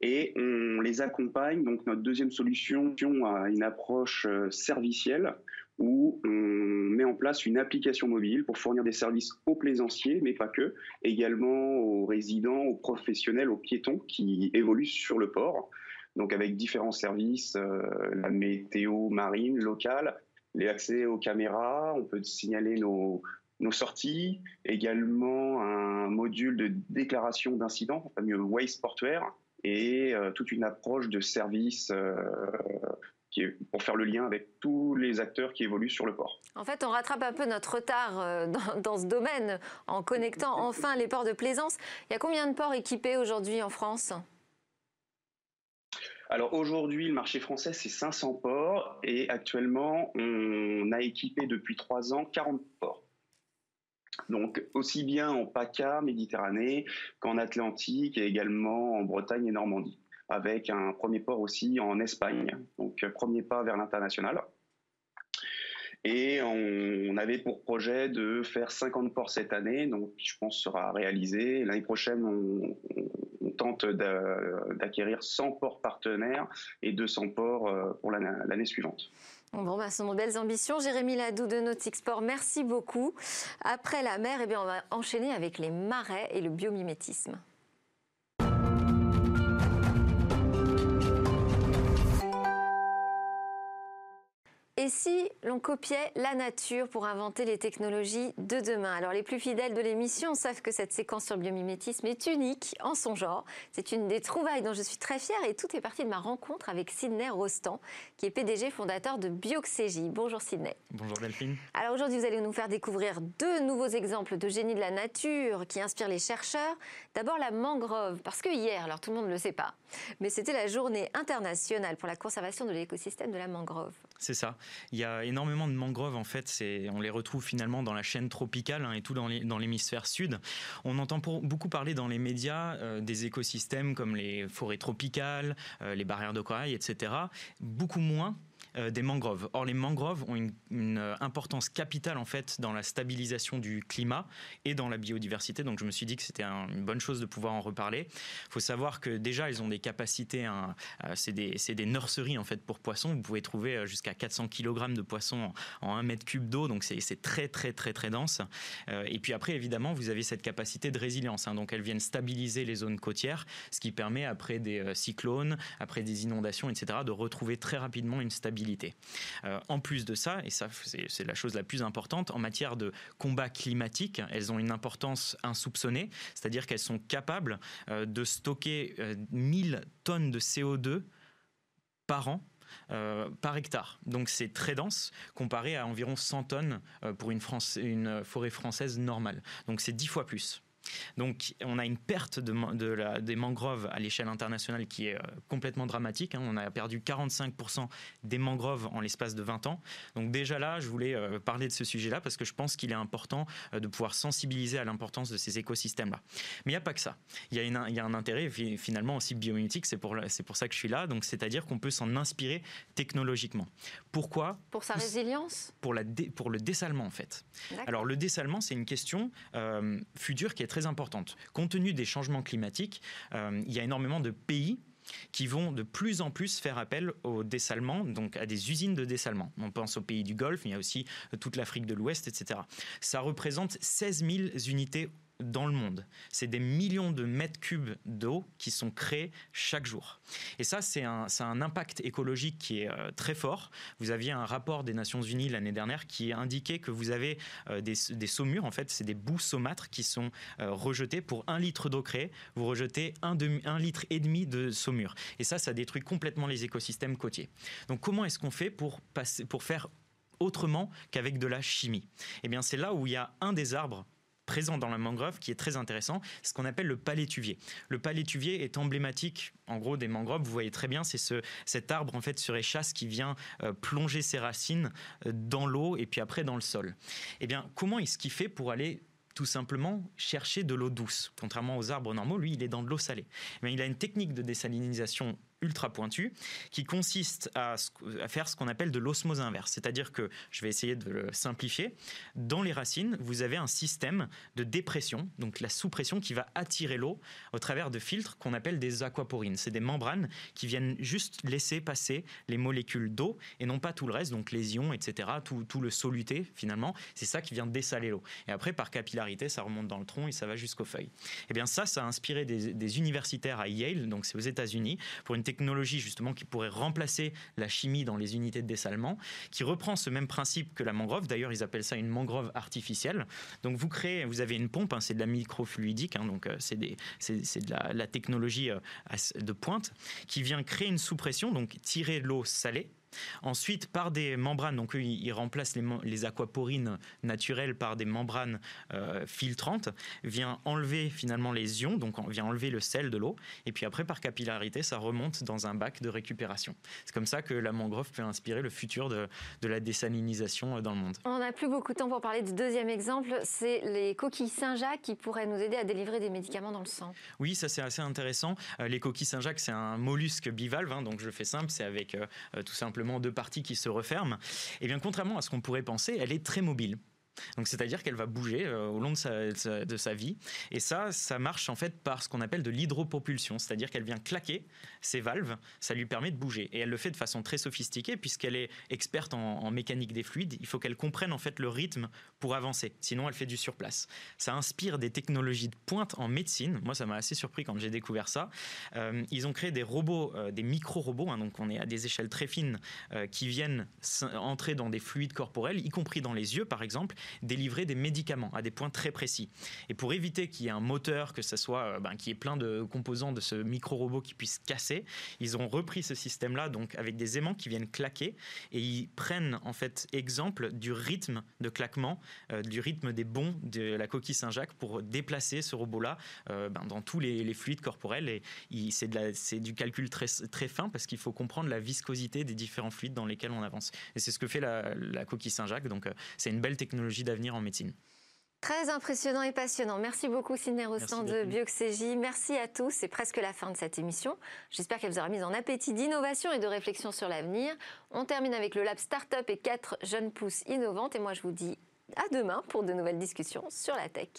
et on les accompagne. Donc, notre deuxième solution a une approche euh, servicielle où on met en place une application mobile pour fournir des services aux plaisanciers, mais pas que, également aux résidents, aux professionnels, aux piétons qui évoluent sur le port. Donc avec différents services, euh, la météo marine locale, les accès aux caméras, on peut signaler nos, sorties, également un module de déclaration d'incidents, le fameux waste portuaire, et euh, toute une approche de service euh, pour faire le lien avec tous les acteurs qui évoluent sur le port. En fait, on rattrape un peu notre retard euh, (laughs) dans, ce domaine en connectant enfin les ports de plaisance. Il y a combien de ports équipés aujourd'hui en France? Alors aujourd'hui, le marché français, c'est 500 ports et actuellement, on a équipé depuis trois ans 40 ports. Donc aussi bien en PACA, Méditerranée, qu'en Atlantique et également en Bretagne et Normandie avec un premier port aussi en Espagne. Donc, premier pas vers l'international. Et on, avait pour projet de faire 50 ports cette année, donc je pense sera réalisé. L'année prochaine, on, tente d'acquérir 100 ports partenaires et 200 ports euh, pour l'année suivante. Bon, bah, ce sont de belles ambitions. Jérémy Ladou de Sport, merci beaucoup. Après la mer, eh bien, on va enchaîner avec les marais et le biomimétisme. Et si l'on copiait la nature pour inventer les technologies de demain? Alors les plus fidèles de l'émission savent que cette séquence sur le biomimétisme est unique en son genre. C'est une des trouvailles dont je suis très fière et tout est parti de ma rencontre avec Sidney Rostand, qui est PDG fondateur de Bioxégie. Bonjour Sidney. Bonjour Delphine. Alors aujourd'hui vous allez nous faire découvrir deux nouveaux exemples de génie de la nature qui inspirent les chercheurs. D'abord la mangrove, parce que hier, alors tout le monde ne le sait pas, mais c'était la journée internationale pour la conservation de l'écosystème de la mangrove. C'est ça. Il y a énormément de mangroves, en fait, on les retrouve finalement dans la chaîne tropicale hein, et tout dans l'hémisphère sud. On entend beaucoup parler dans les médias euh, des écosystèmes comme les forêts tropicales, euh, les barrières de corail, etc. Beaucoup moins des mangroves. Or, les mangroves ont une, euh, importance capitale en fait dans la stabilisation du climat et dans la biodiversité. Donc, je me suis dit que c'était une bonne chose de pouvoir en reparler. Il faut savoir que déjà, elles ont des capacités. Hein, euh, c'est des, des, nurseries en fait pour poissons. Vous pouvez trouver jusqu'à 400 kg de poissons en 1 mètre cube d'eau. Donc, c'est très très très très dense. et puis après, évidemment, vous avez cette capacité de résilience. Hein. donc, elles viennent stabiliser les zones côtières, ce qui permet après des cyclones, après des inondations, etc., de retrouver très rapidement une stabilité euh, en plus de ça, et ça c'est la chose la plus importante, en matière de combat climatique, elles ont une importance insoupçonnée, c'est-à-dire qu'elles sont capables euh, de stocker 1000 euh, tonnes de CO2 par an par hectare. Donc c'est très dense comparé à environ 100 tonnes pour une, une forêt française normale. Donc c'est 10 fois plus. Donc on a une perte de, la, des mangroves à l'échelle internationale qui est complètement dramatique. Hein. On a perdu 45% des mangroves en l'espace de 20 ans. Donc déjà là, je voulais parler de ce sujet-là parce que je pense qu'il est important de pouvoir sensibiliser à l'importance de ces écosystèmes-là. Mais il n'y a pas que ça. Il y, a il y a un intérêt finalement aussi biomimétique, c'est pour, pour ça que je suis là. Donc c'est-à-dire qu'on peut s'en inspirer technologiquement. Pourquoi? Pour sa résilience? Pour, la pour le dessalement en fait. Alors le dessalement, c'est une question euh, future qui est très importante. Compte tenu des changements climatiques, euh, il y a énormément de pays qui vont de plus en plus faire appel au dessalement, donc à des usines de dessalement. On pense aux pays du Golfe, mais il y a aussi toute l'Afrique de l'Ouest, etc. Ça représente 16 000 unités dans le monde. C'est des millions de mètres cubes d'eau qui sont créés chaque jour. Et ça, c'est un, impact écologique qui est euh, très fort. Vous aviez un rapport des Nations Unies l'année dernière qui indiquait que vous avez euh, des, saumures, en fait, c'est des bouts saumâtres qui sont euh, rejetés pour un litre d'eau créée. Vous rejetez un, litre et demi de saumure. Et ça, ça détruit complètement les écosystèmes côtiers. Donc, comment est-ce qu'on fait pour faire autrement qu'avec de la chimie? Eh bien, c'est là où il y a un des arbres présent dans la mangrove qui est très intéressant, ce qu'on appelle le palétuvier. Le palétuvier est emblématique, en gros, des mangroves. Vous voyez très bien, c'est ce, cet arbre en fait sur échasse qui vient euh, plonger ses racines euh, dans l'eau et puis après dans le sol. Eh bien, comment est-ce qu'il fait pour aller tout simplement chercher de l'eau douce? Contrairement aux arbres normaux, lui, il est dans de l'eau salée. Mais il a une technique de désalinisation ultra pointu qui consiste à, faire ce qu'on appelle de l'osmose inverse. C'est-à-dire que, je vais essayer de le simplifier, dans les racines, vous avez un système de dépression, donc la sous-pression qui va attirer l'eau au travers de filtres qu'on appelle des aquaporines. C'est des membranes qui viennent juste laisser passer les molécules d'eau et non pas tout le reste, donc les ions, etc., tout, tout le soluté finalement. C'est ça qui vient dessaler l'eau. Et après, par capillarité, ça remonte dans le tronc et ça va jusqu'aux feuilles. Et eh bien ça, ça a inspiré des, des universitaires à Yale, donc c'est aux États-Unis, pour une technologie justement qui pourrait remplacer la chimie dans les unités de dessalement, qui reprend ce même principe que la mangrove. D'ailleurs, ils appellent ça une mangrove artificielle. Donc vous créez, vous avez une pompe, hein, c'est de la microfluidique, hein, donc euh, c'est de la, technologie euh, de pointe qui vient créer une sous-pression, donc tirer l'eau salée Ensuite, par des membranes, donc ils remplacent les, aquaporines naturelles par des membranes euh, filtrantes, vient enlever finalement les ions, donc vient enlever le sel de l'eau, et puis après, par capillarité, ça remonte dans un bac de récupération. C'est comme ça que la mangrove peut inspirer le futur de, la désalinisation euh, dans le monde. On n'a plus beaucoup de temps pour parler du deuxième exemple, c'est les coquilles Saint-Jacques qui pourraient nous aider à délivrer des médicaments dans le sang. Oui, ça c'est assez intéressant. Euh, les coquilles Saint-Jacques, c'est un mollusque bivalve, hein, donc je fais simple, c'est avec tout simplement deux parties qui se referment, et eh bien contrairement à ce qu'on pourrait penser, elle est très mobile. Donc c'est-à-dire qu'elle va bouger euh, au long de sa, vie. Et ça, ça marche en fait par ce qu'on appelle de l'hydropropulsion, c'est-à-dire qu'elle vient claquer ses valves, ça lui permet de bouger. Et elle le fait de façon très sophistiquée puisqu'elle est experte en, mécanique des fluides. Il faut qu'elle comprenne en fait le rythme pour avancer, sinon elle fait du surplace. Ça inspire des technologies de pointe en médecine. Moi, ça m'a assez surpris quand j'ai découvert ça. Euh, ils ont créé des robots, euh, des micro-robots, hein, donc on est à des échelles très fines, qui viennent entrer dans des fluides corporels, y compris dans les yeux par exemple délivrer des médicaments à des points très précis. Et pour éviter qu'il y ait un moteur, que ce soit, euh, ben, qu'il y ait plein de composants de ce micro-robot qui puisse casser, ils ont repris ce système-là, donc avec des aimants qui viennent claquer, et ils prennent en fait exemple du rythme de claquement, euh, du rythme des bonds de la coquille Saint-Jacques pour déplacer ce robot-là euh, ben, dans tous les, fluides corporels. Et c'est du calcul très, très fin parce qu'il faut comprendre la viscosité des différents fluides dans lesquels on avance. Et c'est ce que fait la, la coquille Saint-Jacques. Donc c'est une belle technologie d'avenir en médecine. Très impressionnant et passionnant. Merci beaucoup, Sidney Rostand de Bioxégie. Merci à tous. C'est presque la fin de cette émission. J'espère qu'elle vous aura mis en appétit d'innovation et de réflexion sur l'avenir. On termine avec le Lab Startup et quatre jeunes pousses innovantes. Et moi, je vous dis à demain pour de nouvelles discussions sur la tech.